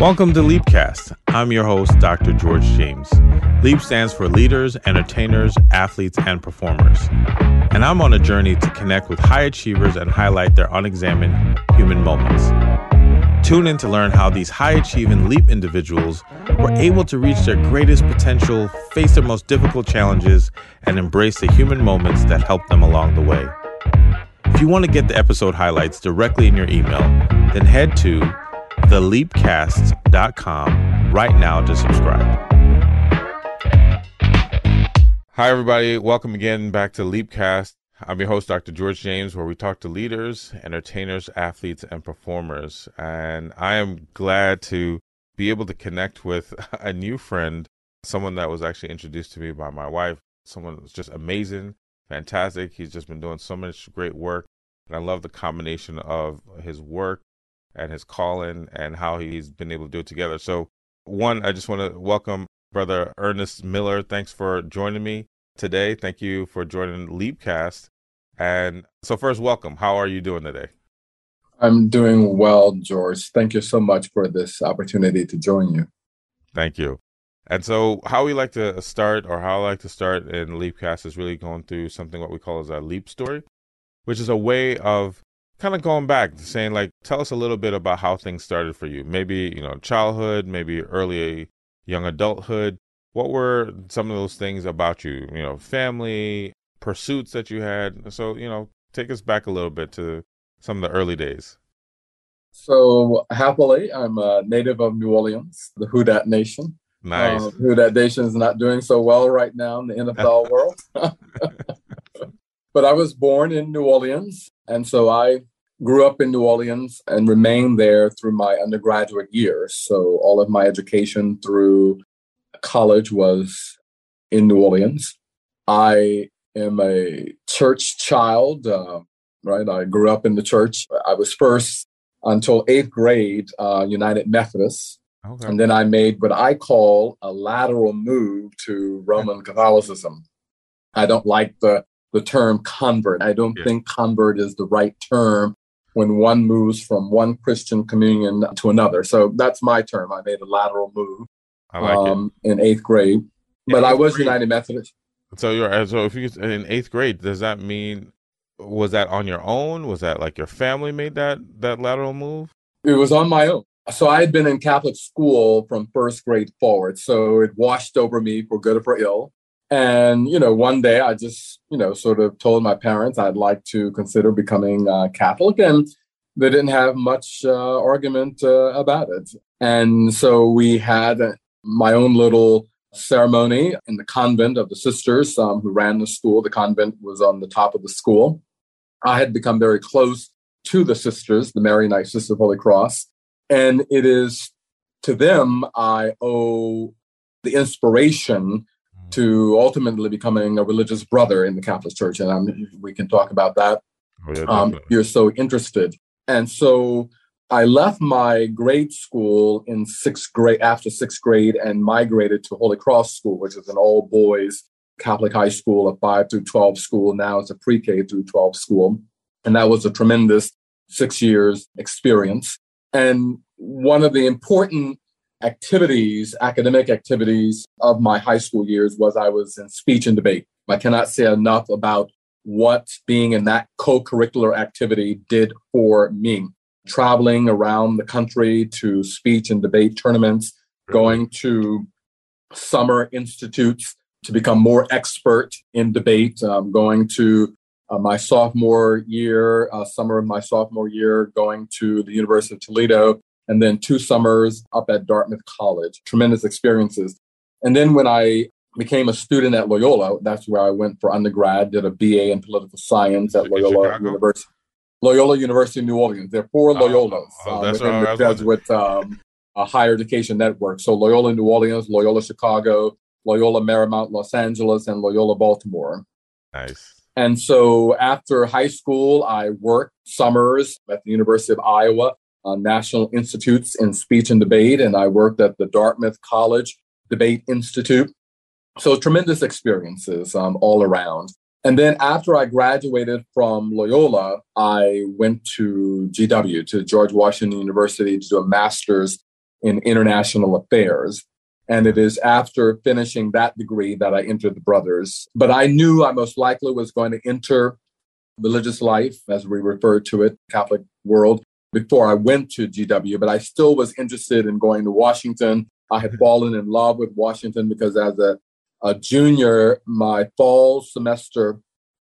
Welcome to Leapcast. I'm your host, Dr. George James. Leap stands for leaders, entertainers, athletes, and performers. And I'm on a journey to connect with high achievers and highlight their unexamined human moments. Tune in to learn how these high achieving Leap individuals were able to reach their greatest potential, face their most difficult challenges, and embrace the human moments that helped them along the way. If you want to get the episode highlights directly in your email, then head to theleapcast.com right now to subscribe. Hi, everybody. Welcome again back to Leapcast. I'm your host, Dr. George James, where we talk to leaders, entertainers, athletes, and performers. And I am glad to be able to connect with a new friend, someone that was actually introduced to me by my wife, someone that's just amazing, fantastic. He's just been doing so much great work. And I love the combination of his work and his calling and how he's been able to do it together. So, one, I just want to welcome Brother Ernest Miller. Thanks for joining me today. Thank you for joining Leapcast. And so, first, welcome. How are you doing today? I'm doing well, George. Thank you so much for this opportunity to join you. Thank you. And so, how we like to start, or how I like to start in Leapcast, is really going through something what we call as a leap story, which is a way of kind of going back, saying like, tell us a little bit about how things started for you. Maybe you know, childhood, maybe early young adulthood. What were some of those things about you? You know, family, pursuits that you had. So you know, take us back a little bit to some of the early days. So happily, I'm a native of New Orleans, the Who Dat Nation. Nice. Uh, Who Dat Nation is not doing so well right now in the NFL world. but I was born in New Orleans, and so I grew up in New Orleans and remained there through my undergraduate years. So all of my education through college was in New Orleans. I am a church child, uh, right? I grew up in the church. I was first until eighth grade uh, United Methodist. Okay. And then I made what I call a lateral move to Roman Catholicism. I don't like the the term convert. I don't yeah. think convert is the right term when one moves from one Christian communion to another. So that's my term. I made a lateral move like um, in eighth grade, but I was grade. United Methodist. So you're so if you in eighth grade, does that mean was that on your own? Was that like your family made that that lateral move? It was on my own. So I had been in Catholic school from first grade forward, so it washed over me for good or for ill. And, you know, one day I just, you know, sort of told my parents I'd like to consider becoming uh, Catholic. And they didn't have much uh, argument uh, about it. And so we had my own little ceremony in the convent of the sisters um, who ran the school. The convent was on the top of the school. I had become very close to the sisters, the Marianite Sisters of Holy Cross. And it is to them I owe the inspiration to ultimately becoming a religious brother in the Catholic Church. And I'm, we can talk about that. Oh, yeah, um, you're so interested. And so I left my grade school in sixth grade, after sixth grade, and migrated to Holy Cross School, which is an all boys Catholic high school, a 5 through 12 school. Now it's a pre K through 12 school. And that was a tremendous six years experience. And one of the important activities, academic activities of my high school years was I was in speech and debate. I cannot say enough about what being in that co curricular activity did for me. Traveling around the country to speech and debate tournaments, going to summer institutes to become more expert in debate, um, going to uh, my sophomore year, uh, summer of my sophomore year, going to the University of Toledo and then two summers up at Dartmouth College. Tremendous experiences. And then when I became a student at Loyola, that's where I went for undergrad, did a BA in political science at Loyola University. Loyola University of New Orleans. There are four Loyolas oh, uh, within the Jesuit um, a higher education network. So Loyola New Orleans, Loyola Chicago, Loyola Marymount Los Angeles, and Loyola Baltimore. Nice. And so after high school, I worked summers at the University of Iowa uh, National Institutes in Speech and Debate, and I worked at the Dartmouth College Debate Institute. So tremendous experiences um, all around. And then after I graduated from Loyola, I went to GW, to George Washington University, to do a master's in international affairs. And it is after finishing that degree that I entered the Brothers. But I knew I most likely was going to enter religious life, as we refer to it, Catholic world, before I went to GW. But I still was interested in going to Washington. I had mm-hmm. fallen in love with Washington because as a, a junior, my fall semester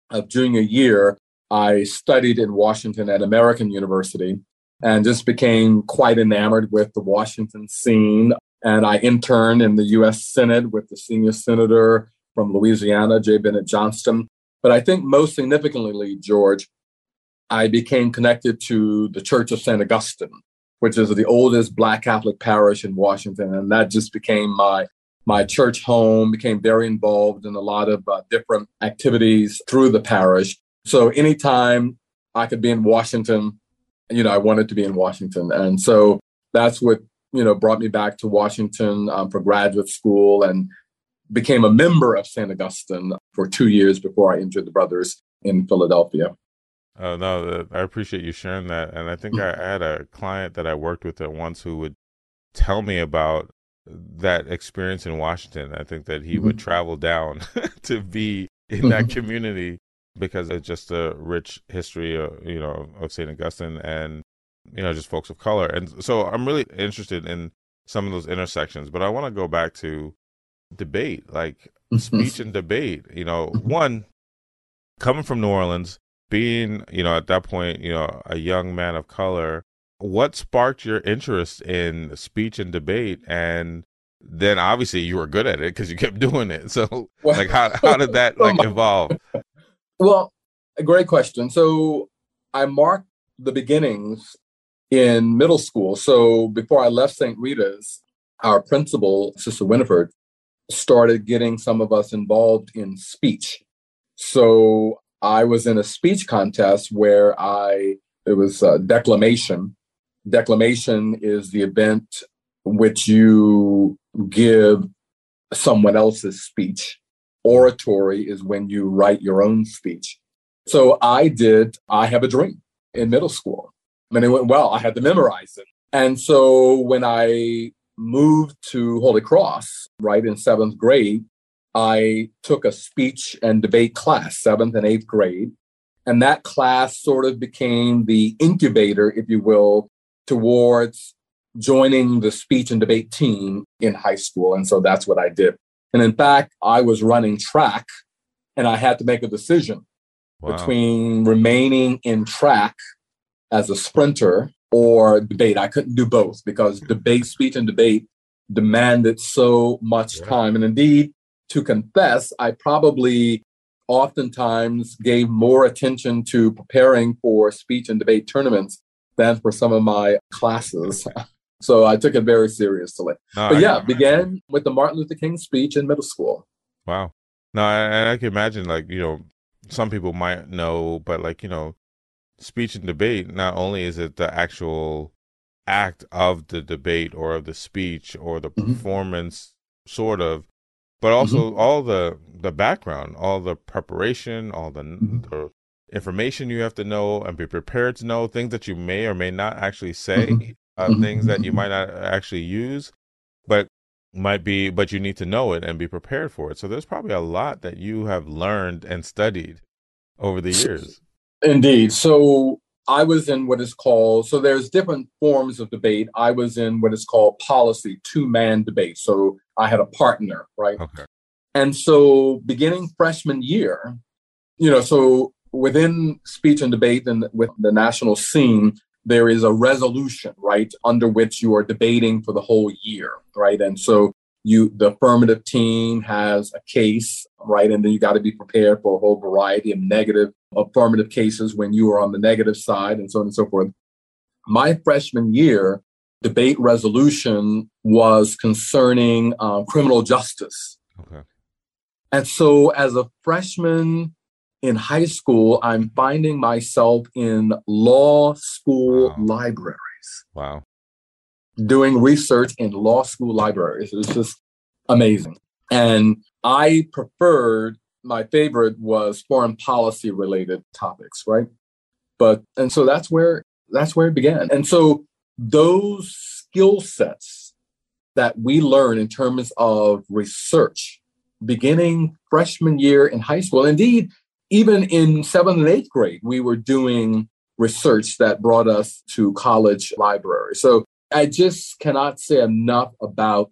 of junior year, I studied in Washington at American University and just became quite enamored with the Washington scene. And I interned in the US Senate with the senior senator from Louisiana, J. Bennett Johnston. But I think most significantly, George, I became connected to the Church of St. Augustine, which is the oldest Black Catholic parish in Washington. And that just became my my church home, became very involved in a lot of uh, different activities through the parish. So anytime I could be in Washington, you know, I wanted to be in Washington. And so that's what, you know, brought me back to Washington um, for graduate school and became a member of St. Augustine for two years before I entered the Brothers in Philadelphia. Oh, no, I appreciate you sharing that. And I think I had a client that I worked with at once who would tell me about that experience in Washington. I think that he mm-hmm. would travel down to be in that mm-hmm. community because it's just a rich history, of, you know, of St. Augustine and, you know, just folks of color. And so I'm really interested in some of those intersections, but I want to go back to debate, like mm-hmm. speech and debate. You know, mm-hmm. one, coming from New Orleans, being, you know, at that point, you know, a young man of color, what sparked your interest in speech and debate and then obviously you were good at it because you kept doing it so well, like how, how did that like evolve well, a great question. So I marked the beginnings in middle school. So before I left St. Rita's, our principal, Sister Winifred, started getting some of us involved in speech. So I was in a speech contest where I, it was a declamation. Declamation is the event which you give someone else's speech oratory is when you write your own speech. So I did I Have a Dream in middle school. And it went well. I had to memorize it. And so when I moved to Holy Cross, right in seventh grade, I took a speech and debate class, seventh and eighth grade. And that class sort of became the incubator, if you will, towards joining the speech and debate team in high school. And so that's what I did. And in fact, I was running track and I had to make a decision wow. between remaining in track as a sprinter or debate. I couldn't do both because debate, speech, and debate demanded so much yeah. time. And indeed, to confess, I probably oftentimes gave more attention to preparing for speech and debate tournaments than for some of my classes. So I took it very seriously. No, but yeah, began with the Martin Luther King speech in middle school. Wow. No, I, I can imagine like, you know, some people might know, but like, you know, speech and debate, not only is it the actual act of the debate or of the speech or the mm-hmm. performance, sort of, but also mm-hmm. all the the background, all the preparation, all the, mm-hmm. the information you have to know and be prepared to know things that you may or may not actually say mm-hmm uh, mm-hmm. things that you might not actually use, but might be, but you need to know it and be prepared for it. So there's probably a lot that you have learned and studied over the years. Indeed. So I was in what is called, so there's different forms of debate. I was in what is called policy two man debate. So I had a partner, right? Okay. And so beginning freshman year, you know, so within speech and debate and with the national scene, there is a resolution, right, under which you are debating for the whole year, right? And so you, the affirmative team has a case, right? And then you got to be prepared for a whole variety of negative affirmative cases when you are on the negative side and so on and so forth. My freshman year, debate resolution was concerning um, criminal justice. Okay. And so as a freshman in high school, I'm finding myself in law school wow. libraries. Wow. Doing research in law school libraries. It was just amazing. And I preferred, my favorite was foreign policy related topics, right? But, and so that's where, that's where it began. And so those skill sets that we learn in terms of research beginning freshman year in high school. Indeed, even in seventh and eighth grade, we were doing research that brought us to college library. So I just cannot say enough about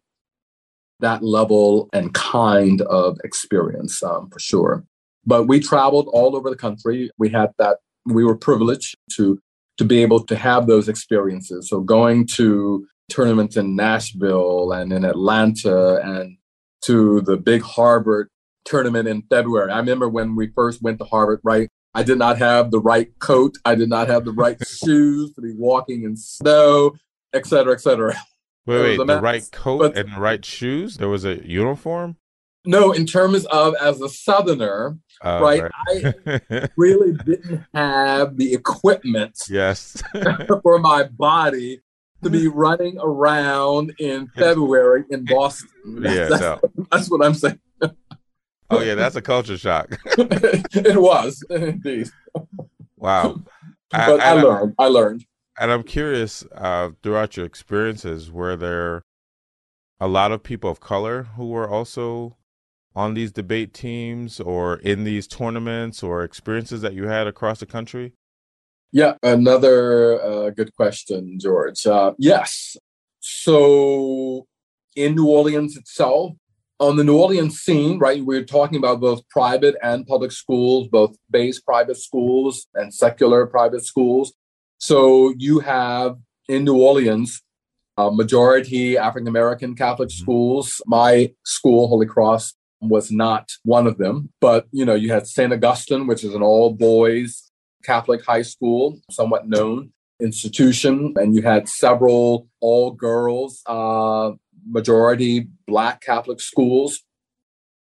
that level and kind of experience um, for sure. But we traveled all over the country. We had that, we were privileged to to be able to have those experiences. So going to tournaments in Nashville and in Atlanta and to the big Harvard tournament in February. I remember when we first went to Harvard, right? I did not have the right coat. I did not have the right shoes to be walking in snow, et cetera, et cetera. Wait, wait, the, right coat but, and the right shoes? There was a uniform? No, in terms of as a Southerner, uh, right, right. I really didn't have the equipment yes. for my body to be running around in February in Boston. yeah, that's, no. that's what I'm saying. oh yeah, that's a culture shock. it was indeed. Wow. But I, I learned. I learned. And I'm curious, uh, throughout your experiences, were there a lot of people of color who were also on these debate teams or in these tournaments or experiences that you had across the country? Yeah, another uh, good question, George. Uh, yes. So in New Orleans itself, on the New Orleans scene, right, we're talking about both private and public schools, both base private schools and secular private schools. So you have in New Orleans, a majority African American Catholic mm-hmm. schools. My school, Holy Cross, was not one of them, but you know, you had St. Augustine, which is an all boys Catholic high school, somewhat known institution, and you had several all girls, uh, majority black Catholic schools.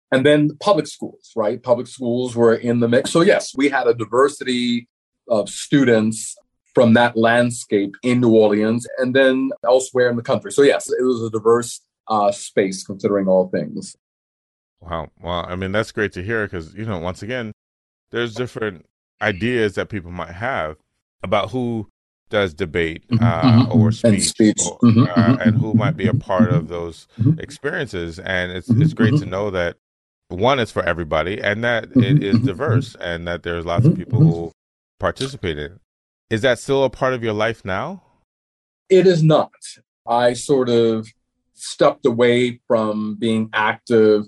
And then public schools, right? Public schools were in the mix. So, yes, we had a diversity of students from that landscape in New Orleans and then elsewhere in the country. So, yes, it was a diverse uh, space considering all things. Wow. Well, I mean, that's great to hear because, you know, once again, there's different ideas that people might have about who does debate mm-hmm, uh, mm-hmm, or speech, and, speech. Or, mm-hmm, uh, mm-hmm, and who might be a part of those experiences. And it's it's great to know that one is for everybody and that it is diverse and that there's lots of people who participate in. Is that still a part of your life now? It is not. I sort of stepped away from being active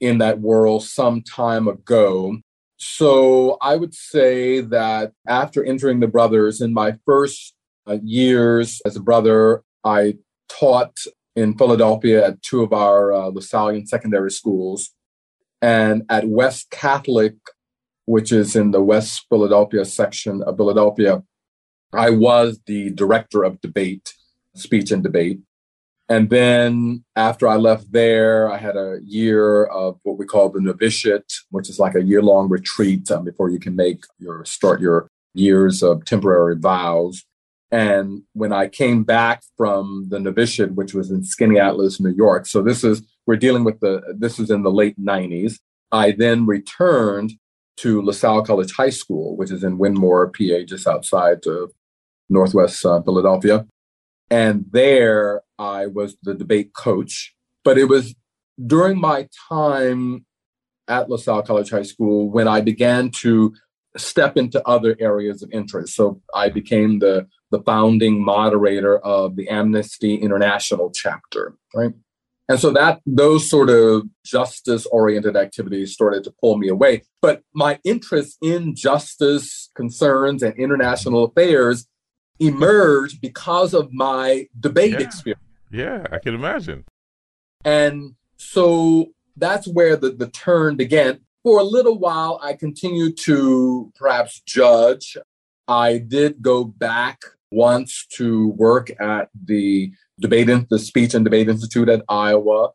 in that world some time ago. So I would say that after entering the Brothers in my first uh, years as a brother, I taught in Philadelphia at two of our uh, LaSallian secondary schools. And at West Catholic, which is in the West Philadelphia section of Philadelphia, I was the director of debate, speech and debate. And then after I left there, I had a year of what we call the novitiate, which is like a year long retreat um, before you can make your start your years of temporary vows. And when I came back from the novitiate, which was in Skaneateles, New York, so this is we're dealing with the this is in the late 90s. I then returned to LaSalle College High School, which is in Wyndmoor, PA, just outside of Northwest uh, Philadelphia. And there I was the debate coach. But it was during my time at LaSalle College High School when I began to step into other areas of interest. So I became the, the founding moderator of the Amnesty International chapter, right? And so that those sort of justice oriented activities started to pull me away. But my interest in justice concerns and international affairs emerged because of my debate yeah. experience. Yeah, I can imagine. And so that's where the, the turn began. For a little while, I continued to perhaps judge. I did go back once to work at the debate, the Speech and Debate Institute at Iowa.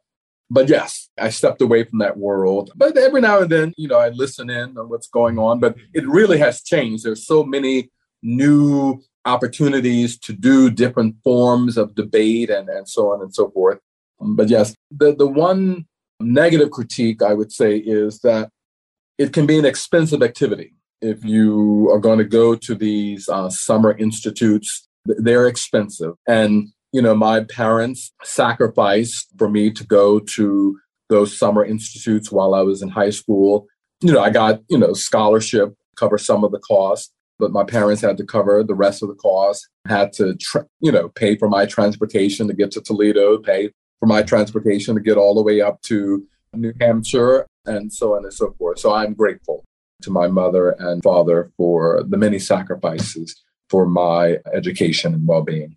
But yes, I stepped away from that world. But every now and then, you know, I listen in on what's going on. But it really has changed. There's so many new opportunities to do different forms of debate and, and so on and so forth. But yes, the, the one negative critique I would say is that it can be an expensive activity. If you are going to go to these uh, summer institutes, they're expensive. And you know, my parents sacrificed for me to go to those summer institutes while I was in high school. You know, I got, you know, scholarship, cover some of the cost, but my parents had to cover the rest of the cost, had to, tra- you know, pay for my transportation to get to Toledo, pay for my transportation to get all the way up to New Hampshire, and so on and so forth. So I'm grateful to my mother and father for the many sacrifices for my education and well being.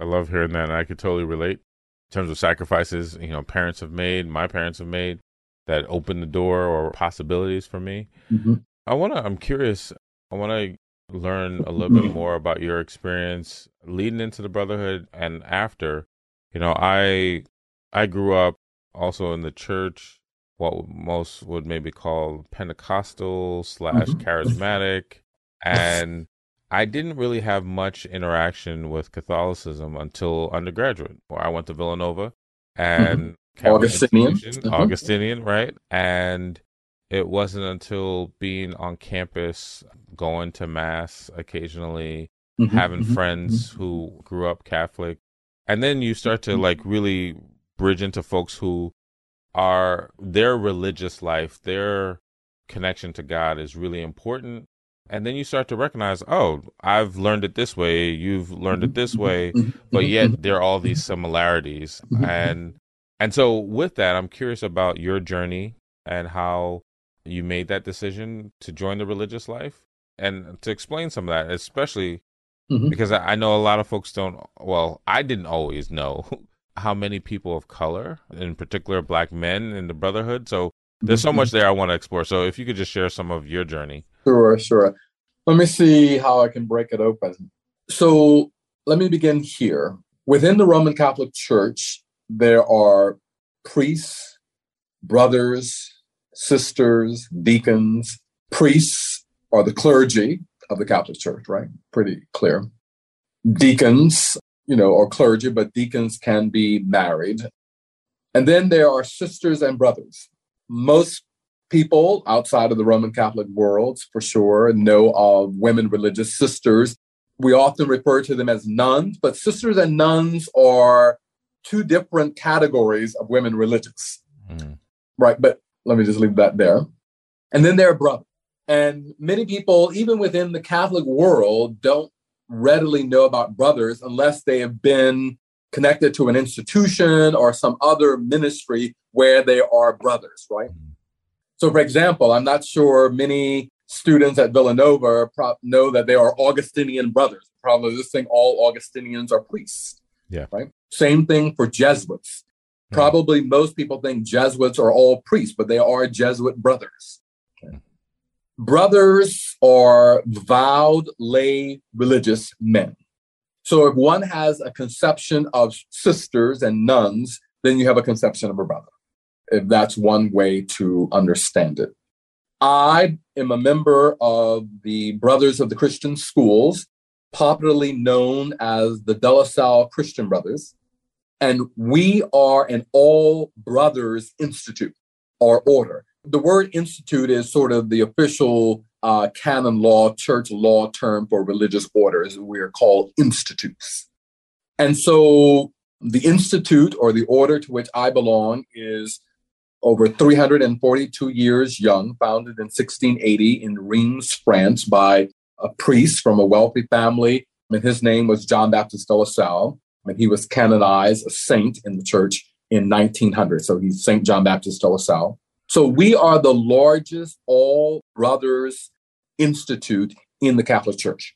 I love hearing that. And I could totally relate in terms of sacrifices, you know, parents have made, my parents have made that open the door or possibilities for me. Mm-hmm. I want to, I'm curious, I want to learn a little bit more about your experience leading into the brotherhood and after. You know, I I grew up also in the church, what most would maybe call Pentecostal slash mm-hmm. charismatic, and I didn't really have much interaction with Catholicism until undergraduate, where I went to Villanova and mm-hmm. Augustinian, mm-hmm. Augustinian, right? And it wasn't until being on campus, going to mass occasionally, mm-hmm. having mm-hmm. friends mm-hmm. who grew up Catholic, and then you start to mm-hmm. like really bridge into folks who are their religious life, their connection to God is really important and then you start to recognize oh i've learned it this way you've learned it this way mm-hmm, mm-hmm, but yet there are all these similarities and and so with that i'm curious about your journey and how you made that decision to join the religious life and to explain some of that especially mm-hmm. because I, know a lot of folks don't well i didn't always know how many people of color in particular black men in the brotherhood so there's so much there i want to explore so if you could just share some of your journey Sure, sure. Let me see how I can break it open. So let me begin here. Within the Roman Catholic Church, there are priests, brothers, sisters, deacons. Priests are the clergy of the Catholic Church, right? Pretty clear. Deacons, you know, or clergy, but deacons can be married. And then there are sisters and brothers. Most people outside of the Roman Catholic world, for sure, know of women religious sisters. We often refer to them as nuns, but sisters and nuns are two different categories of women religious. Mm. Right. But let me just leave that there. And then they're brothers. And many people, even within the Catholic world, don't readily know about brothers unless they have been connected to an institution or some other ministry where they are brothers, right? So, for example, I'm not sure many students at Villanova know that they are Augustinian brothers. Probably just think all Augustinians are priests. Yeah. Right. Same thing for Jesuits. Hmm. Probably most people think Jesuits are all priests, but they are Jesuit brothers. Okay. Brothers are vowed lay religious men. So if one has a conception of sisters and nuns, then you have a conception of a brother if that's one way to understand it. I am a member of the Brothers of the Christian Schools, popularly known as the De La Salle Christian Brothers. And we are an all brothers institute or order. The word institute is sort of the official uh, canon law, church law term for religious orders. We are called institutes. And so the institute or the order to which I belong is over 342 years young, founded in 1680 in Reims, France, by a priest from a wealthy family. And his name was John Baptist de La Salle. And he was canonized a saint in the church in 1900. So he's St. John Baptist de La Salle. So we are the largest all brothers institute in the Catholic Church.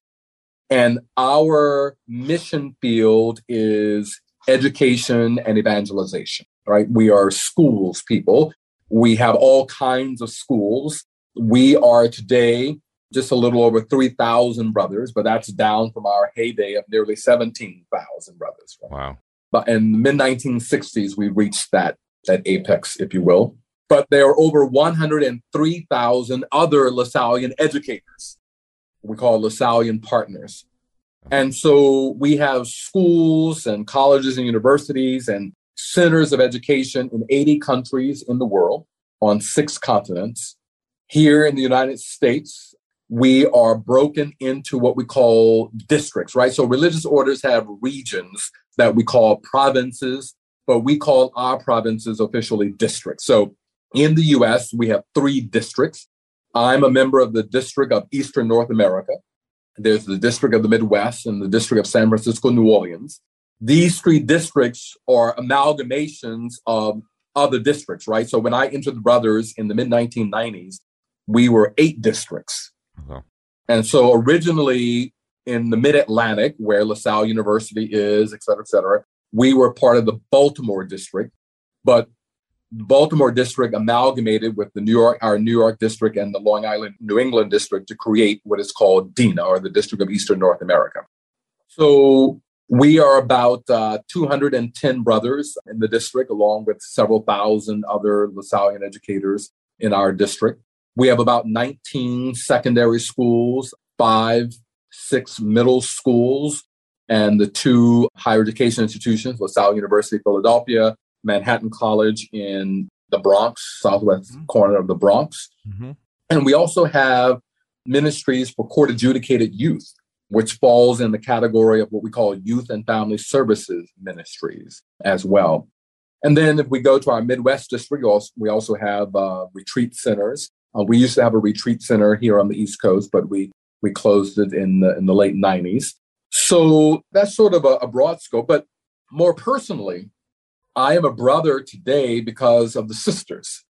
And our mission field is education and evangelization right? We are schools people. We have all kinds of schools. We are today just a little over 3,000 brothers, but that's down from our heyday of nearly 17,000 brothers. Right? Wow. But in the mid 1960s, we reached that, that apex, if you will. But there are over 103,000 other Lasallian educators. We call Lasallian partners. Uh-huh. And so we have schools and colleges and universities and centers of education in 80 countries in the world on six continents. Here in the United States, we are broken into what we call districts, right? So religious orders have regions that we call provinces, but we call our provinces officially districts. So in the US, we have three districts. I'm a member of the District of Eastern North America. There's the District of the Midwest and the District of San Francisco, New Orleans. These three districts are amalgamations of other districts, right? So when I entered the Brothers in the mid 1990s, we were eight districts. And so originally in the mid Atlantic, where LaSalle University is, et cetera, et cetera, we were part of the Baltimore district. But Baltimore district amalgamated with the New York, our New York district and the Long Island, New England district to create what is called DENA, or the District of Eastern North America. So we are about uh, 210 brothers in the district, along with several thousand other LaSallian educators in our district. We have about 19 secondary schools, five, six middle schools, and the two higher education institutions, LaSalle University, Philadelphia, Manhattan College in the Bronx, southwest mm-hmm. corner of the Bronx. Mm-hmm. And we also have ministries for court adjudicated youth, which falls in the category of what we call youth and family services ministries as well. And then if we go to our Midwest district, we also have uh, retreat centers. Uh, we used to have a retreat center here on the East Coast, but we we closed it in the in the late 90s. So that's sort of a, a broad scope. But more personally, I am a brother today because of the sisters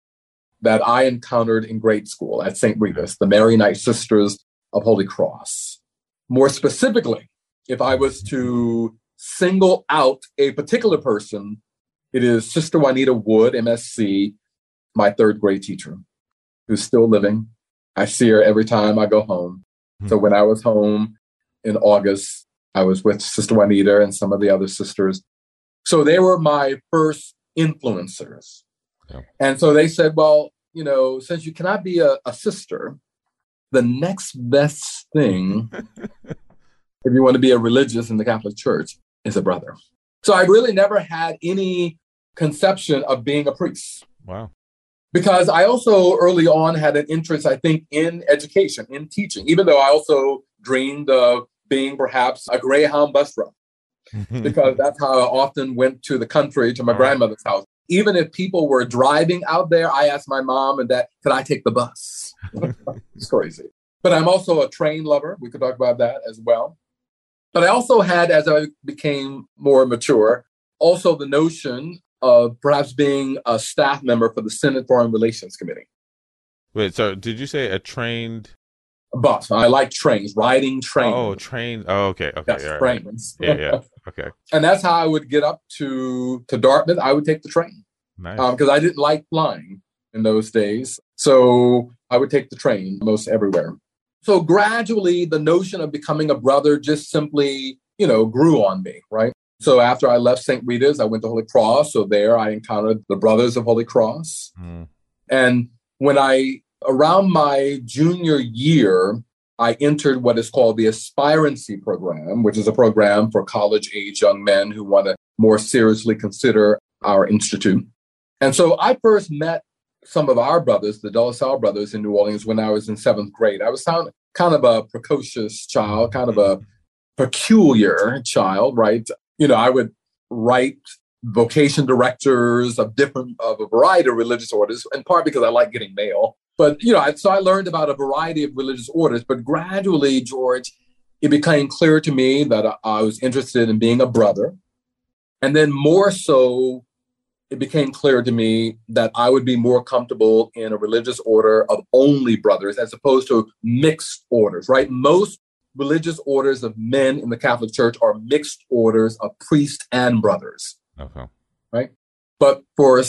that I encountered in grade school at St. Rita's, the Marianite Sisters of Holy Cross. More specifically, if I was to single out a particular person, it is Sister Juanita Wood, MSc, my third grade teacher, who's still living. I see her every time I go home. So hmm. when I was home in August, I was with Sister Juanita and some of the other sisters so they were my first influencers. Yeah. And so they said, well, you know, since you cannot be a, a sister, the next best thing, if you want to be a religious in the Catholic Church, is a brother. So I really never had any conception of being a priest. Wow. Because I also early on had an interest, I think, in education, in teaching, even though I also dreamed of being perhaps a Greyhound bus driver because that's how I often went to the country to my grandmother's house. Even if people were driving out there, I asked my mom and dad, could I take the bus? it's crazy. But I'm also a train lover. We could talk about that as well. But I also had, as I became more mature, also the notion of perhaps being a staff member for the Senate Foreign Relations Committee. Wait, so did you say a trained bus. I like trains, riding trains. Oh, train. Oh, okay. Okay. Yes, trains. Yeah, yeah. Okay. and that's how I would get up to to Dartmouth. I would take the train. Nice. Because um, I didn't like flying in those days. So I would take the train most everywhere. So gradually the notion of becoming a brother just simply, you know, grew on me, right? So after I left St. Rita's, I went to Holy Cross. So there I encountered the Brothers of Holy Cross. Mm. And when I Around my junior year, I entered what is called the Aspirancy Program, which is a program for college age young men who want to more seriously consider our institute. And so I first met some of our brothers, the De La Salle brothers in New Orleans, when I was in seventh grade. I was kind of a precocious child, kind of a peculiar child, right? You know, I would write vocation directors of different of a variety of religious orders, in part because I like getting mail. But, you know, so I learned about a variety of religious orders, but gradually, George, it became clear to me that I was interested in being a brother. And then more so, it became clear to me that I would be more comfortable in a religious order of only brothers as opposed to mixed orders, right? Most religious orders of men in the Catholic Church are mixed orders of priests and brothers. Okay. Right? But for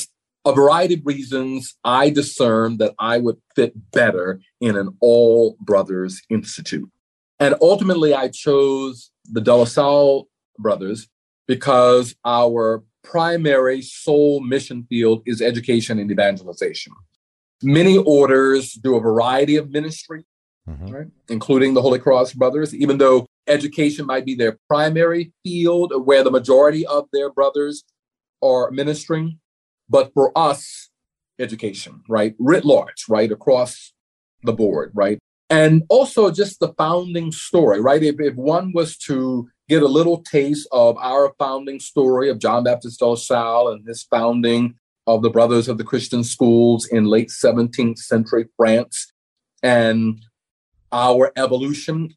a variety of reasons, I discerned that I would fit better in an all brothers institute. And ultimately, I chose the De La Salle brothers because our primary sole mission field is education and evangelization. Many orders do a variety of ministry, mm-hmm. right, including the Holy Cross brothers, even though education might be their primary field where the majority of their brothers are ministering but for us, education, right? Writ large, right? Across the board, right? And also just the founding story, right? If, if one was to get a little taste of our founding story of John Baptist Salle and his founding of the Brothers of the Christian Schools in late 17th century France and our evolution.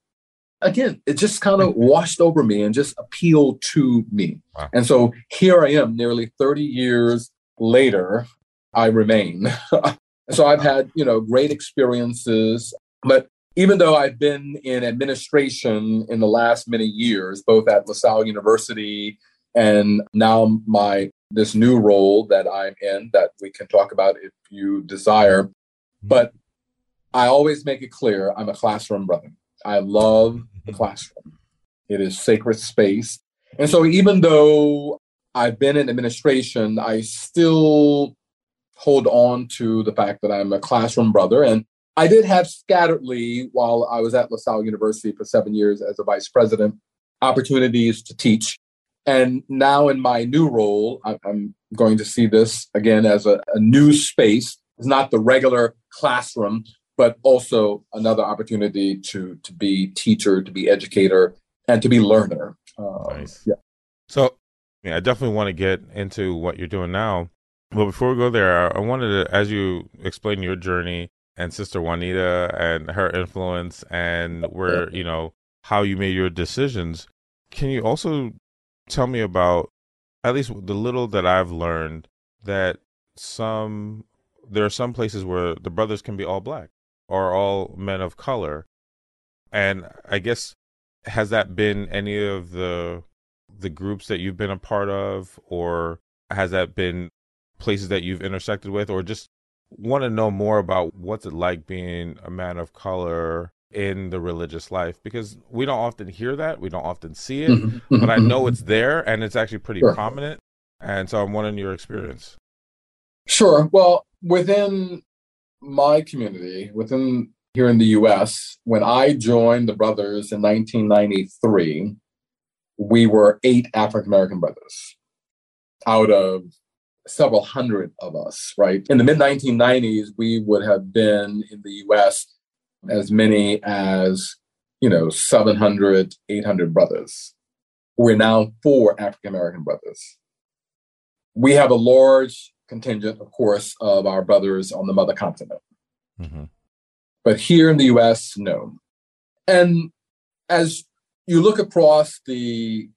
Again, it just kind of washed over me and just appealed to me. Wow. And so here I am, nearly 30 years later, I remain. so I've had, you know, great experiences, but even though I've been in administration in the last many years, both at LaSalle University and now my this new role that I'm in that we can talk about if you desire. Mm-hmm. But I always make it clear I'm a classroom brother. I love the mm-hmm. classroom. It is sacred space. And so even though I've been in administration, I still hold on to the fact that I'm a classroom brother. And I did have scatteredly, while I was at LaSalle University for seven years as a vice president, opportunities to teach. And now in my new role, I'm going to see this again as a, a new space. It's not the regular classroom, but also another opportunity to to be teacher, to be educator, and to be learner. Um, nice. Yeah. So, yeah, I definitely want to get into what you're doing now. But before we go there, I wanted to, as you explain your journey and Sister Juanita and her influence and where, you know, how you made your decisions. Can you also tell me about at least the little that I've learned that some there are some places where the brothers can be all black or all men of color. And I guess has that been any of the the groups that you've been a part of? Or has that been places that you've intersected with? Or just want to know more about what's it like being a man of color in the religious life? Because we don't often hear that. We don't often see it. Mm-hmm. but i know mm-hmm. it's there and it's actually pretty sure. prominent. And so i'm wondering your experience. Sure. Well within my community within here in the us when i joined the brothers in 1993 we were eight african american brothers out of several hundred of us, right? In the mid 1990s, we would have been in the US as many as, you know, 700, 800 brothers. We're now four African American brothers. We have a large contingent, of course, of our brothers on the mother continent. Mm-hmm. But here in the US, no. And as you look across the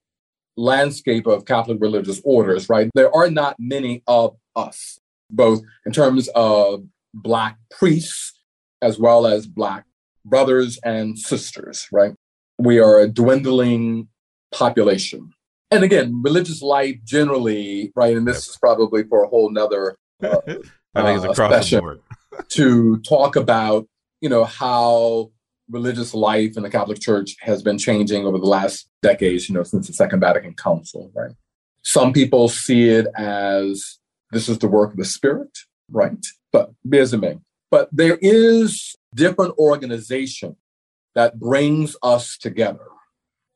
landscape of Catholic religious orders, right? There are not many of us, both in terms of Black priests as well as Black brothers and sisters, right? We are a dwindling population. And again, religious life generally, right? And this yep. is probably for a whole nother uh, I think it's uh, across the board. to talk about, you know, how religious life in the Catholic Church has been changing over the last decades, you know, since the Second Vatican Council, right? Some people see it as this is the work of the Spirit, right? But bizarre. But there is different organization that brings us together.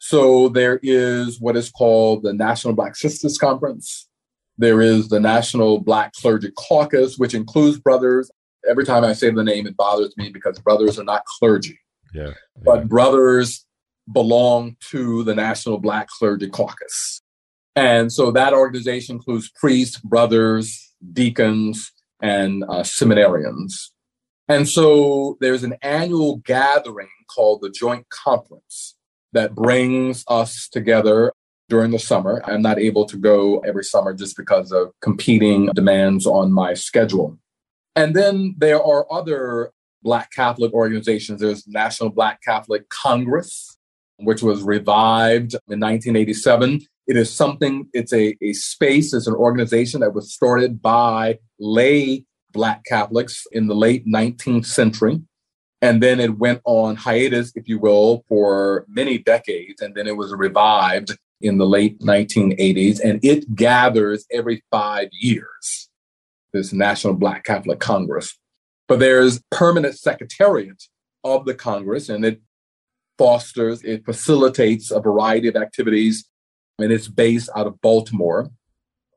So there is what is called the National Black Sisters Conference. There is the National Black Clergy Caucus, which includes brothers. Every time I say the name, it bothers me because brothers are not clergy. Yeah. But brothers belong to the National Black Clergy Caucus. And so that organization includes priests, brothers, deacons, and uh, seminarians. And so there's an annual gathering called the Joint Conference that brings us together during the summer. I'm not able to go every summer just because of competing demands on my schedule. And then there are other Black Catholic organizations. There's National Black Catholic Congress, which was revived in 1987. It is something, it's a, a space, it's an organization that was started by lay Black Catholics in the late 19th century. And then it went on hiatus, if you will, for many decades. And then it was revived in the late 1980s. And it gathers every five years, this National Black Catholic Congress. But there's permanent secretariat of the Congress, and it fosters, it facilitates a variety of activities, and it's based out of Baltimore.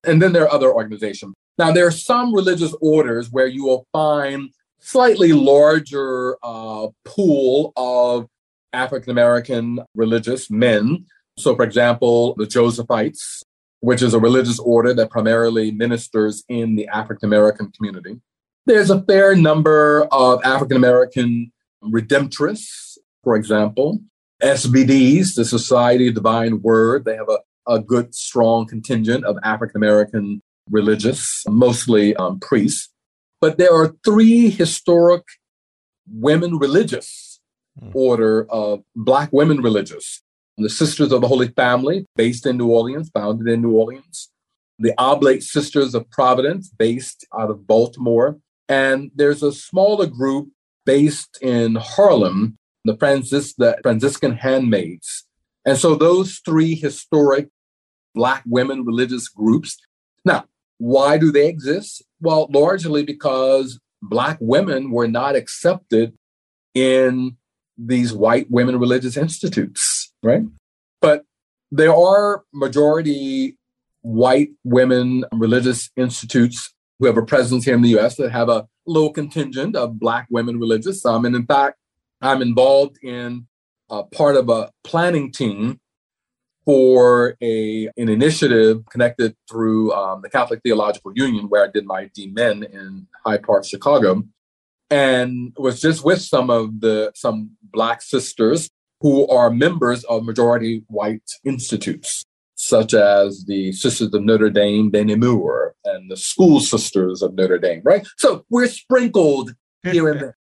And then there are other organizations. Now, there are some religious orders where you will find slightly larger uh, pool of African American religious men, So, for example, the Josephites, which is a religious order that primarily ministers in the African American community. There's a fair number of African American redemptorists, for example. SVDs, the Society of Divine Word, they have a, a good, strong contingent of African American religious, mostly um, priests. But there are three historic women religious mm. order of Black women religious. The Sisters of the Holy Family, based in New Orleans, founded in New Orleans. The Oblate Sisters of Providence, based out of Baltimore. And there's a smaller group based in Harlem, the, Francis, the Franciscan Handmaids. And so those three historic Black women religious groups. Now, why do they exist? Well, largely because Black women were not accepted in these white women religious institutes, right? But there are majority white women religious institutes who have a presence here in the US that have a little contingent of Black women religious. Um, and in fact, I'm involved in part of a planning team for a an initiative connected through um, the Catholic Theological Union, where I did my DMin in Hyde Park, Chicago, and was just with some of the some Black sisters who are members of majority white institutes, such as the Sisters of Notre Dame de Namur and the School Sisters of Notre Dame. Right, so we're sprinkled here and there.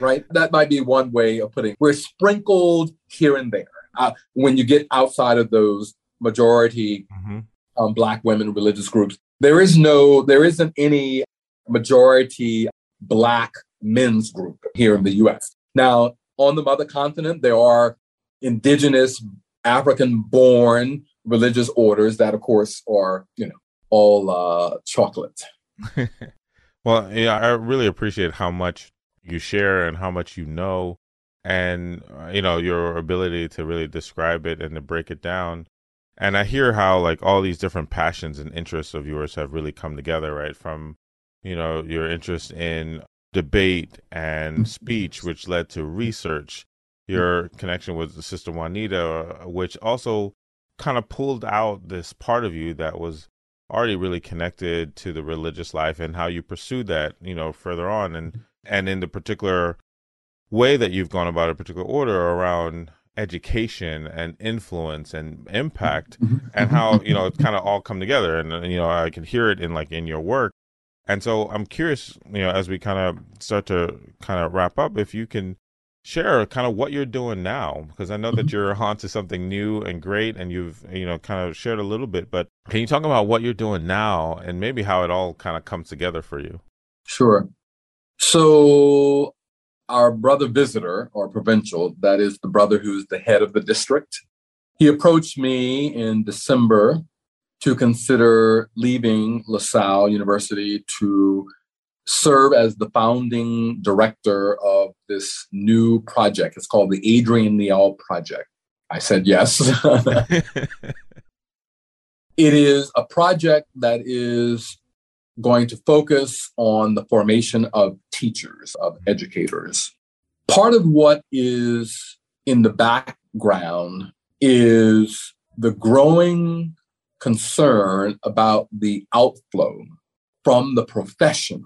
Right, that might be one way of putting. It. We're sprinkled here and there uh, when you get outside of those majority mm-hmm. um, black women religious groups, there is no, there isn't any majority black men's group here in the U.S. Now, on the mother continent, there are indigenous African-born religious orders that, of course, are you know all uh, chocolate. well, yeah, I really appreciate how much you share and how much you know and you know your ability to really describe it and to break it down. And i hear how like all these different passions and interests of yours have really come together right? From you know your interest in debate and mm-hmm. speech which led to mm-hmm. research mm-hmm. your connection with sister juanita which also kind of pulled out this part of you that was already really connected to the religious life and how you pursued that you know further on. And mm-hmm. and in the particular way that you've gone about a particular order around education and influence and impact mm-hmm. Mm-hmm. and how you know it's kind of all come together and, and, you know i can hear it in like in your work and so i'm curious you know as we kind of start to kind of wrap up if you can share kind of what you're doing now because i know that mm-hmm. you're on to something new and great and you've you know kind of shared a little bit but can you talk about what you're doing now and maybe how it all kind of comes together for you sure so our brother visitor or provincial, that is the brother who's the head of the district, he approached me in December to consider leaving LaSalle University to serve as the founding director of this new project. It's called the Adrien Nyel Project. I said yes. it is a project that is going to focus on the formation of teachers, of educators. Part of what is in the background is the growing concern about the outflow from the profession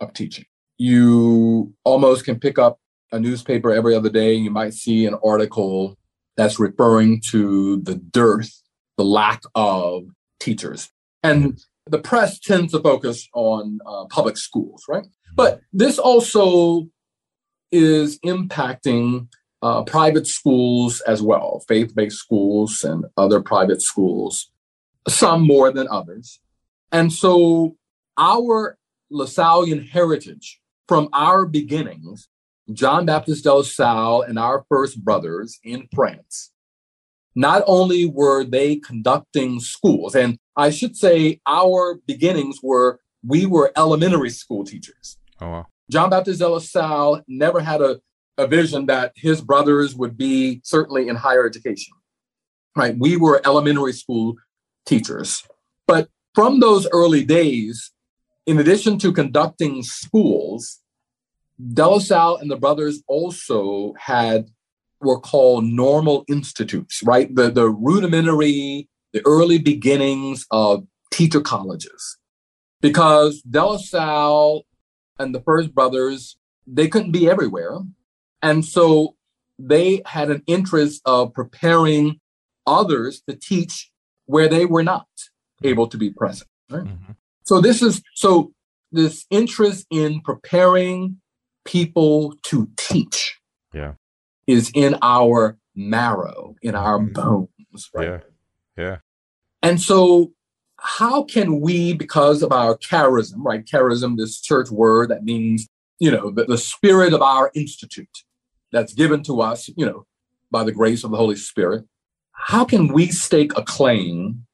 of teaching. You almost can pick up a newspaper every other day, and you might see an article that's referring to the dearth, the lack of teachers. And the press tends to focus on uh, public schools, right? But this also is impacting uh, private schools as well, faith based schools and other private schools, some more than others. And so our LaSallian heritage from our beginnings, John Baptist de La Salle and our first brothers in France, not only were they conducting schools, and I should say our beginnings were we were elementary school teachers. Oh, wow. John Baptist de La Salle never had a, a vision that his brothers would be certainly in higher education. Right? We were elementary school teachers. But from those early days, in addition to conducting schools, De La Salle and the brothers also had were called normal institutes, right? The, the rudimentary, the early beginnings of teacher colleges. Because De La Salle and the First Brothers, they couldn't be everywhere. And so they had an interest of preparing others to teach where they were not able to be present. Right? Mm-hmm. So this is so this interest in preparing people to teach yeah is in our marrow in our mm-hmm. bones right? Yeah. Yeah. And so how can we because of our charism right? Charism this church word that means you know the, the spirit of our institute that's given to us you know by the grace of the holy spirit how can we stake a claim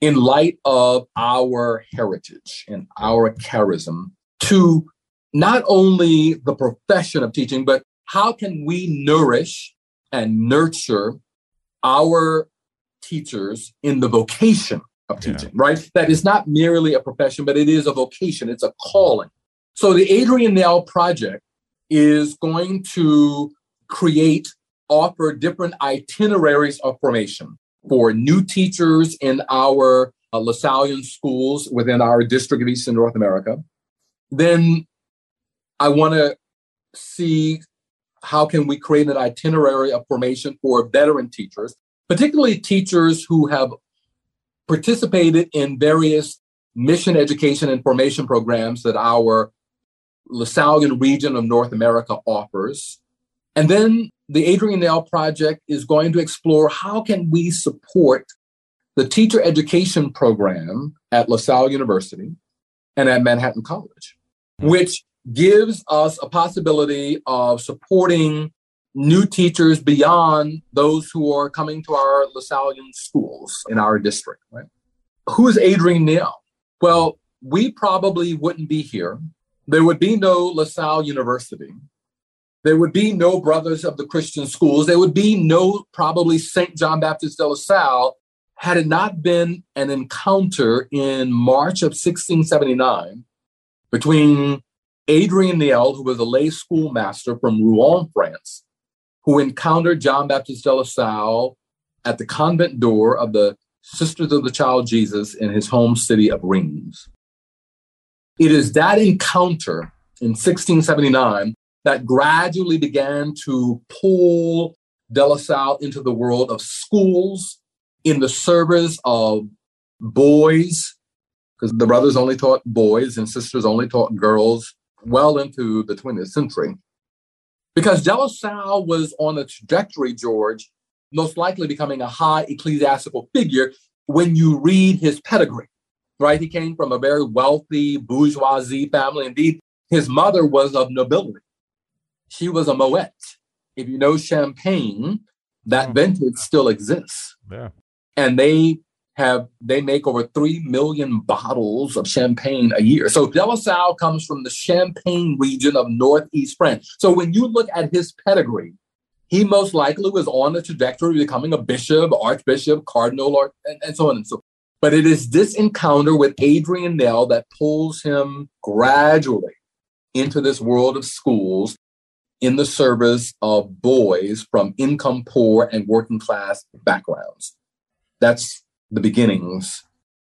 in light of our heritage and our charism to not only the profession of teaching, but how can we nourish and nurture our teachers in the vocation of teaching, yeah. right? That is not merely a profession, but it is a vocation, it's a calling. So the Adrien Nyel Project is going to create, offer different itineraries of formation for new teachers in our uh, LaSallian schools within our district of Eastern North America. Then I want to see how can we create an itinerary of formation for veteran teachers, particularly teachers who have participated in various mission education and formation programs that our LaSallian region of North America offers. And then the Adrien Nyel Project is going to explore how can we support the teacher education program at LaSalle University and at Manhattan College, which gives us a possibility of supporting new teachers beyond those who are coming to our LaSallian schools in our district. Right? Who is Adrien Nyel? Well, we probably wouldn't be here. There would be no LaSalle University there would be no Brothers of the Christian Schools. There would be no probably St. John Baptist de La Salle had it not been an encounter in March of 1679 between Adrien Nyel, who was a lay schoolmaster from Rouen, France, who encountered John Baptist de La Salle at the convent door of the Sisters of the Child Jesus in his home city of Reims. It is that encounter in 1679 that gradually began to pull De La Salle into the world of schools in the service of boys, because the brothers only taught boys and sisters only taught girls well into the 20th century. Because De La Salle was on a trajectory, George, most likely becoming a high ecclesiastical figure when you read his pedigree, right? He came from a very wealthy bourgeoisie family. Indeed, his mother was of nobility she was a Moet. If you know Champagne, that oh. vintage still exists. Yeah. And they have they make over three million bottles of champagne a year. So De La Salle comes from the Champagne region of Northeast France. So when you look at his pedigree, he most likely was on the trajectory of becoming a bishop, archbishop, cardinal, or, and, and so on and so. forth. But it is this encounter with Adrien Nyel that pulls him gradually into this world of schools in the service of boys from income poor and working class backgrounds. That's the beginnings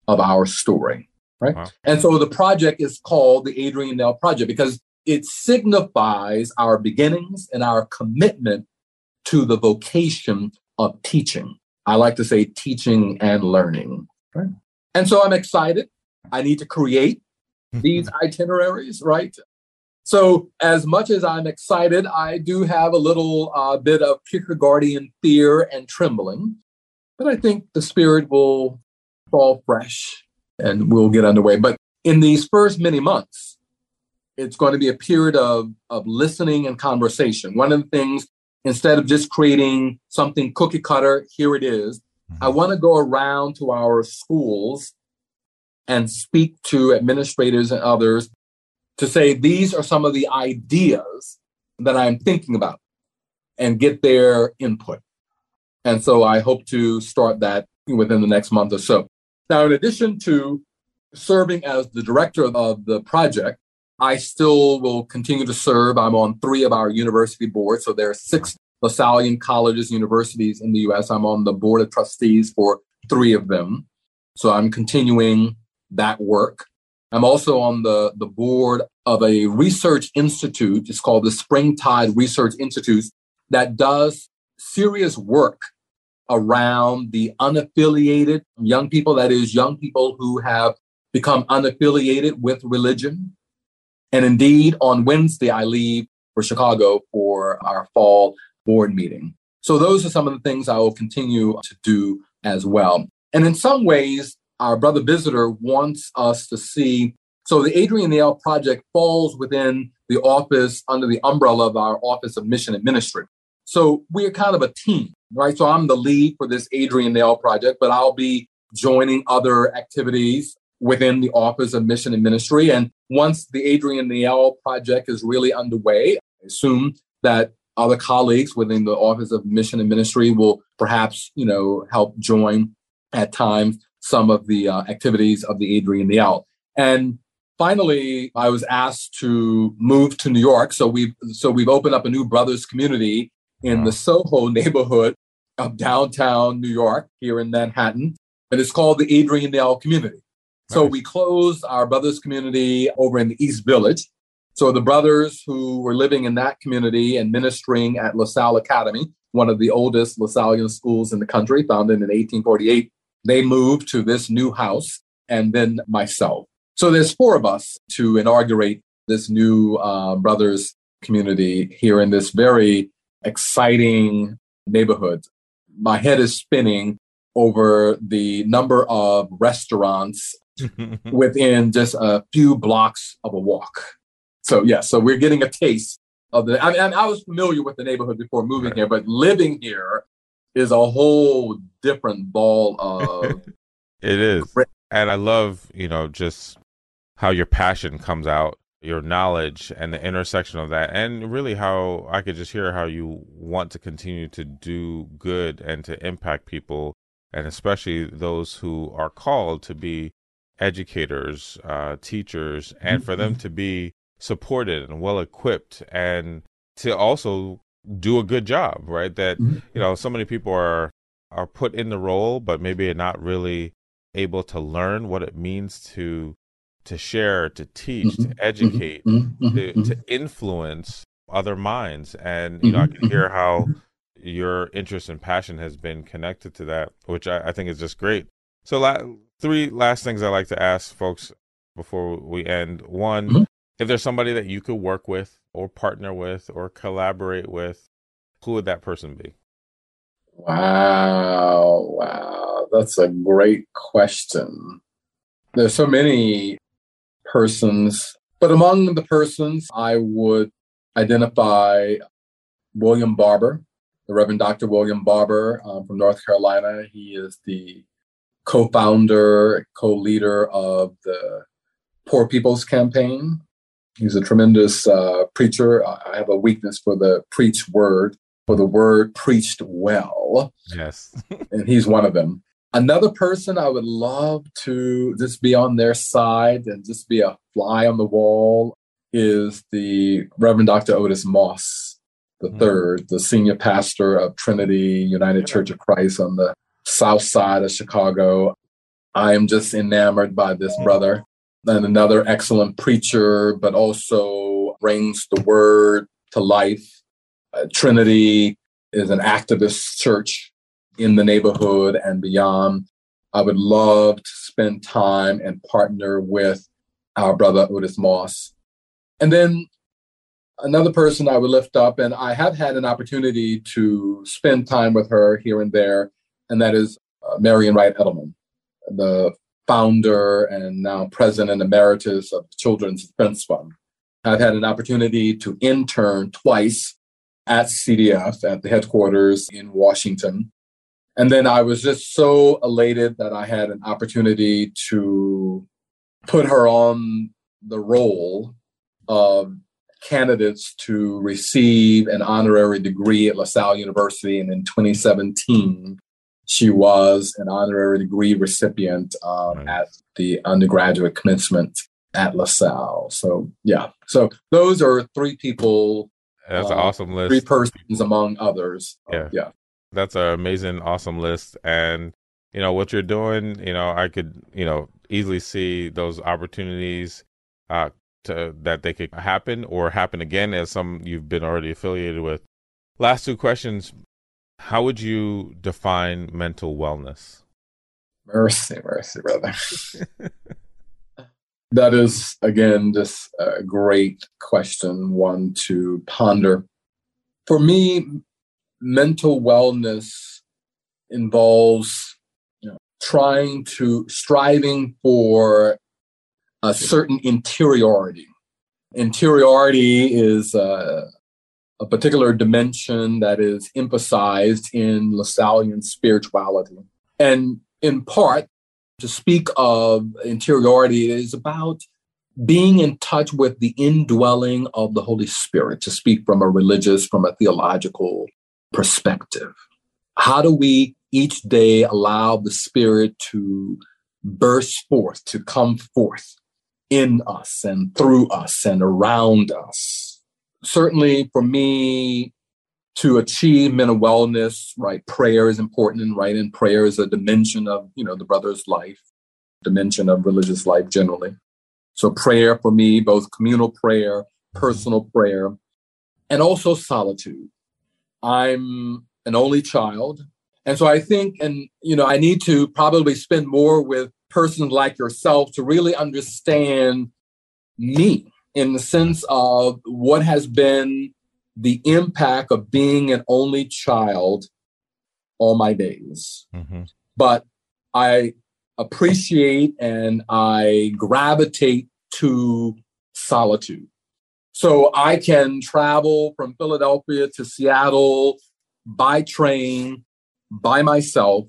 of our story, right? Wow. And so the project is called the Adrien Nyel Project because it signifies our beginnings and our commitment to the vocation of teaching. I like to say teaching and learning. Right? And so I'm excited. I need to create these itineraries, right? So, as much as I'm excited, I do have a little uh, bit of Kierkegaardian fear and trembling, but I think the spirit will fall fresh and we'll get underway. But in these first many months, it's going to be a period of, of listening and conversation. One of the things, instead of just creating something cookie cutter, here it is, I mm-hmm. want to go around to our schools and speak to administrators and others to say these are some of the ideas that I'm thinking about and get their input. And so I hope to start that within the next month or so. Now, in addition to serving as the director of the project, I still will continue to serve. I'm on three of our university boards. So there are six Lasallian colleges, universities in the US. I'm on the board of trustees for three of them. So I'm continuing that work. I'm also on the, the board of a research institute. It's called the Springtide Research Institute that does serious work around the unaffiliated young people, that is, young people who have become unaffiliated with religion. And indeed, on Wednesday, I leave for Chicago for our fall board meeting. So, those are some of the things I will continue to do as well. And in some ways, our brother visitor wants us to see. So, the Adrien Nyel Project falls within the office under the umbrella of our Office of Mission and Ministry. So, we're kind of a team, right? So, I'm the lead for this Adrien Nyel Project, but I'll be joining other activities within the Office of Mission and Ministry. And once the Adrien Nyel project is really underway, I assume that other colleagues within the Office of Mission and Ministry will perhaps, you know, help join at times some of the uh, activities of the Adrien Nyel. And finally, I was asked to move to New York. So we've so we've opened up a new brothers community in the Soho neighborhood of downtown New York here in Manhattan. And it's called the Adrien Nyel Community. So we closed our brothers community over in the East Village. So the brothers who were living in that community and ministering at LaSalle Academy, one of the oldest LaSallian schools in the country, founded in 1848, they moved to this new house and then myself. So there's four of us to inaugurate this new uh, brothers community here in this very exciting neighborhoods. My head is spinning over the number of restaurants within just a few blocks of a walk. So yeah, so we're getting a taste of the. I mean, I was familiar with the neighborhood before moving right. here, but living here is a whole different ball of. it is, and I love you know just how your passion comes out, your knowledge, and the intersection of that, and really how I could just hear how you want to continue to do good and to impact people, and especially those who are called to be educators, uh, teachers, and for them mm-hmm. to be supported and well equipped and to also do a good job, right? That mm-hmm. you know, so many people are are put in the role, but maybe not really able to learn what it means to to share, to teach, mm-hmm. to mm-hmm. educate, mm-hmm. to, to influence other minds. And you know, I can hear how your interest and passion has been connected to that, which I, I think is just great. So, la- three last things I like to ask folks before we end. One, mm-hmm. if there's somebody that you could work with, or partner with, or collaborate with, who would that person be? Wow, wow, that's a great question. There's so many persons, but among the persons, I would identify William Barber, the Reverend Dr. William Barber um, from North Carolina. He is the co-founder, co-leader of the Poor People's Campaign. He's a tremendous uh, preacher. I have a weakness for the preach word, for the word preached well. Yes. and he's one of them. Another person I would love to just be on their side and just be a fly on the wall is the Reverend Dr. Otis Moss the mm. third, the senior pastor of Trinity United Church of Christ on the south side of Chicago. I am just enamored by this brother and another excellent preacher, but also brings the word to life. Uh, Trinity is an activist church in the neighborhood and beyond. I would love to spend time and partner with our brother Otis Moss. And then another person I would lift up, and I have had an opportunity to spend time with her here and there, and that is uh, Marian Wright Edelman, the founder and now president emeritus of the Children's Defense Fund. I've had an opportunity to intern twice at CDF at the headquarters in Washington. And then I was just so elated that I had an opportunity to put her on the role of candidates to receive an honorary degree at LaSalle University. And in 2017, she was an honorary degree recipient um, nice. at the undergraduate commencement at LaSalle. So, yeah. So, those are three people That's uh, an awesome list. Three persons among others. Yeah. Uh, yeah. That's an amazing, awesome list. And, you know, what you're doing, you know, I could, you know, easily see those opportunities uh, to, that they could happen or happen again as some you've been already affiliated with. Last two questions. How would you define mental wellness? Mercy, mercy, brother. that is, again, just a great question, one to ponder. For me, mental wellness involves you know, trying to, striving for a certain interiority. Interiority is a particular dimension that is emphasized in Lasallian spirituality. And in part, to speak of interiority is about being in touch with the indwelling of the Holy Spirit, to speak from a religious, from a theological perspective. How do we each day allow the Spirit to burst forth, to come forth in us and through us and around us? Certainly for me, to achieve mental wellness, right? Prayer is important, and right? And prayer is a dimension of, you know, the brother's life, dimension of religious life generally. So prayer for me, both communal prayer, mm-hmm. personal prayer, and also solitude. I'm an only child. And so I think, and, you know, I need to probably spend more with persons like yourself to really understand me in the sense of what has been the impact of being an only child all my days. Mm-hmm. But I appreciate and I gravitate to solitude. So I can travel from Philadelphia to Seattle by train by myself,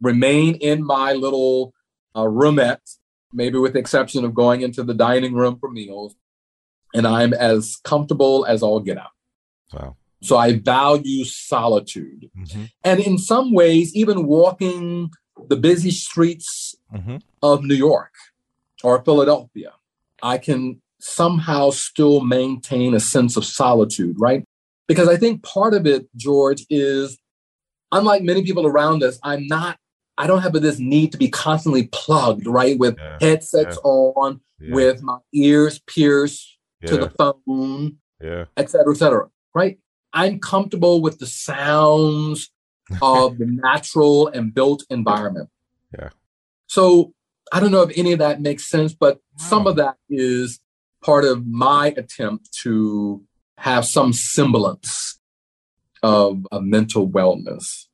remain in my little uh, roomette, maybe with the exception of going into the dining room for meals, and I'm as comfortable as all get out. Wow. So I value solitude. Mm-hmm. And in some ways, even walking the busy streets mm-hmm. of New York or Philadelphia, I can somehow still maintain a sense of solitude, right? Because I think part of it, George, is unlike many people around us, I'm not, I don't have this need to be constantly plugged, right? With yeah. headsets yeah. on, yeah. with my ears pierced to the phone, yeah. et cetera, et cetera right? I'm comfortable with the sounds of the natural and built environment. Yeah. So I don't know if any of that makes sense, but some of that is part of my attempt to have some semblance of a mental wellness.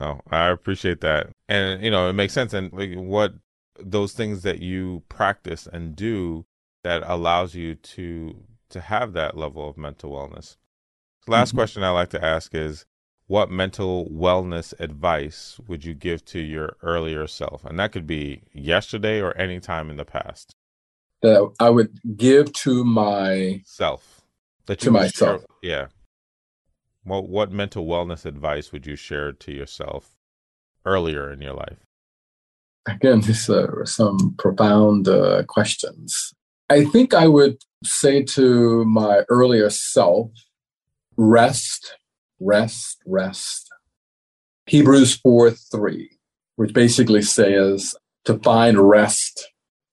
Oh, I appreciate that. And, you know, it makes sense. And like, what those things that you practice and do that allows you to to have that level of mental wellness Last mm-hmm. question I like to ask is what mental wellness advice would you give to your earlier self? And that could be yesterday or any time in the past. That I would give to my self. That to myself. Share, yeah. What what mental wellness advice would you share to yourself earlier in your life? Again, these are some profound uh, questions. I think I would say to my earlier self rest, rest, rest. Hebrews 4 3, which basically says to find rest,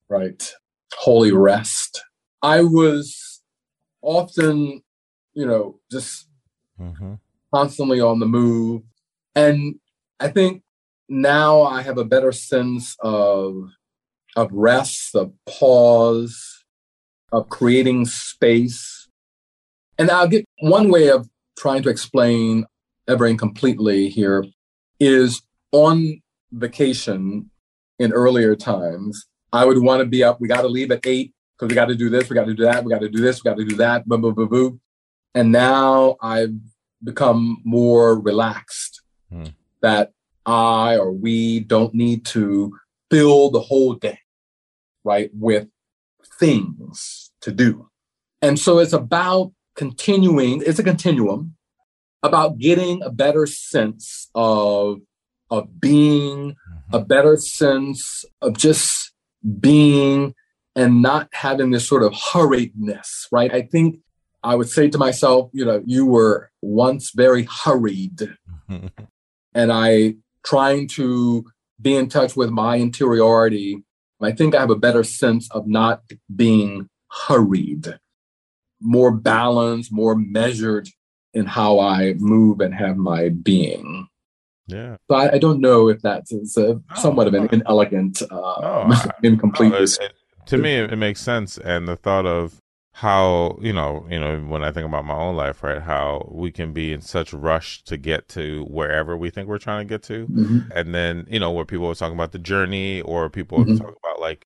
right? Holy rest. I was often, you know, just mm-hmm. constantly on the move. And I think now I have a better sense of of rest, of pause, of creating space and I'll get one way of trying to explain ever incompletely here is on vacation in earlier times, I would want to be up. We got to leave at eight because we got to do this, we got to do that, we got to do this, we got to do that, boom, boom, boom, boom. And now I've become more relaxed hmm. that I or we don't need to fill the whole day, right, with things to do. And so it's about continuing, it's a continuum about getting a better sense of of being, mm-hmm. a better sense of just being and not having this sort of hurriedness, right? I think I would say to myself, you know, you were once very hurried. and I trying to be in touch with my interiority. I think I have a better sense of not being hurried, more balanced, more measured in how I move and have my being. Yeah. So I, I don't know if that's a, somewhat of an inelegant, uh, no, incomplete. No, it, it, to me, it makes sense, and the thought of how you know you know when i think about my own life right how we can be in such rush to get to wherever we think we're trying to get to mm-hmm. and then you know where people are talking about the journey or people mm-hmm. talk about like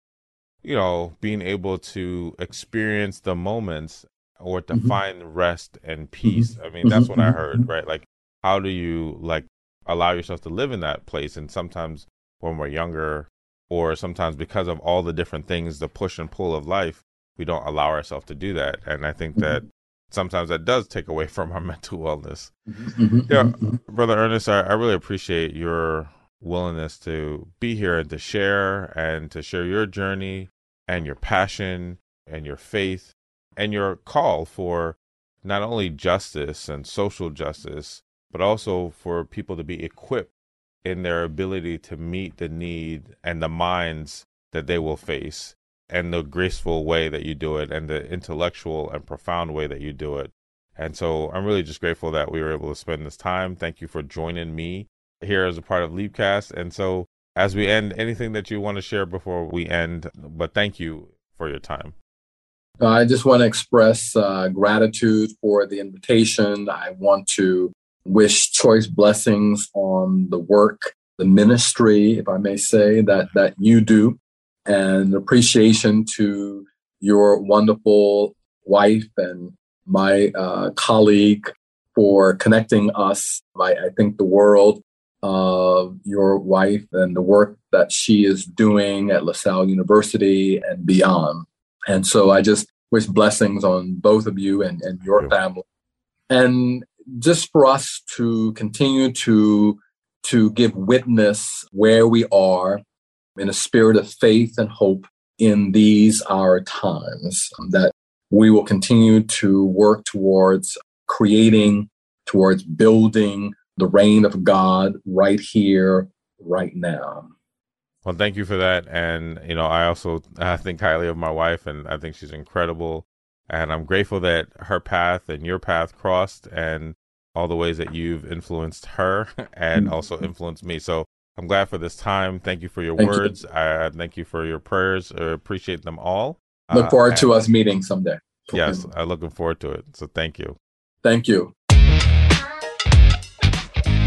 you know being able to experience the moments or to mm-hmm. find rest and mm-hmm. peace i mean that's what i mm-hmm. heard right like how do you like allow yourself to live in that place and sometimes when we're younger or sometimes because of all the different things the push and pull of life we don't allow ourselves to do that. And I think that mm-hmm. sometimes that does take away from our mental wellness. Mm-hmm. Yeah, mm-hmm. Brother Ernest, I, I really appreciate your willingness to be here and to share and to share your journey and your passion and your faith and your call for not only justice and social justice, but also for people to be equipped in their ability to meet the need and the minds that they will face and the graceful way that you do it and the intellectual and profound way that you do it. And so I'm really just grateful that we were able to spend this time. Thank you for joining me here as a part of Leapcast. And so as we end, anything that you want to share before we end, but thank you for your time. I just want to express uh, gratitude for the invitation. I want to wish choice blessings on the work, the ministry, if I may say, that that you do and appreciation to your wonderful wife and my uh, colleague for connecting us. I, I think the world of your wife and the work that she is doing at LaSalle University and beyond. And so I just wish blessings on both of you and, and your family. And just for us to continue to to give witness where we are in a spirit of faith and hope in these our times um, that we will continue to work towards creating, towards building the reign of God right here, right now. Well, thank you for that. And, you know, I also I think highly of my wife, and I think she's incredible. And I'm grateful that her path and your path crossed and all the ways that you've influenced her and also influenced me. So I'm glad for this time. Thank you for your thank words. You. I thank you for your prayers. I appreciate them all. Look forward uh, to us meeting someday. Yes, I'm looking forward to it. So thank you. Thank you.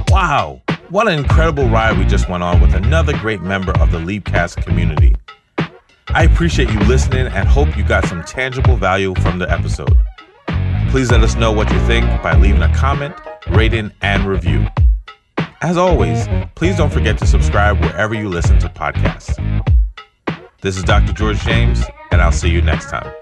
Wow. What an incredible ride we just went on with another great member of the Leapcast community. I appreciate you listening and hope you got some tangible value from the episode. Please let us know what you think by leaving a comment, rating, and review. As always, please don't forget to subscribe wherever you listen to podcasts. This is Dr. George James, and I'll see you next time.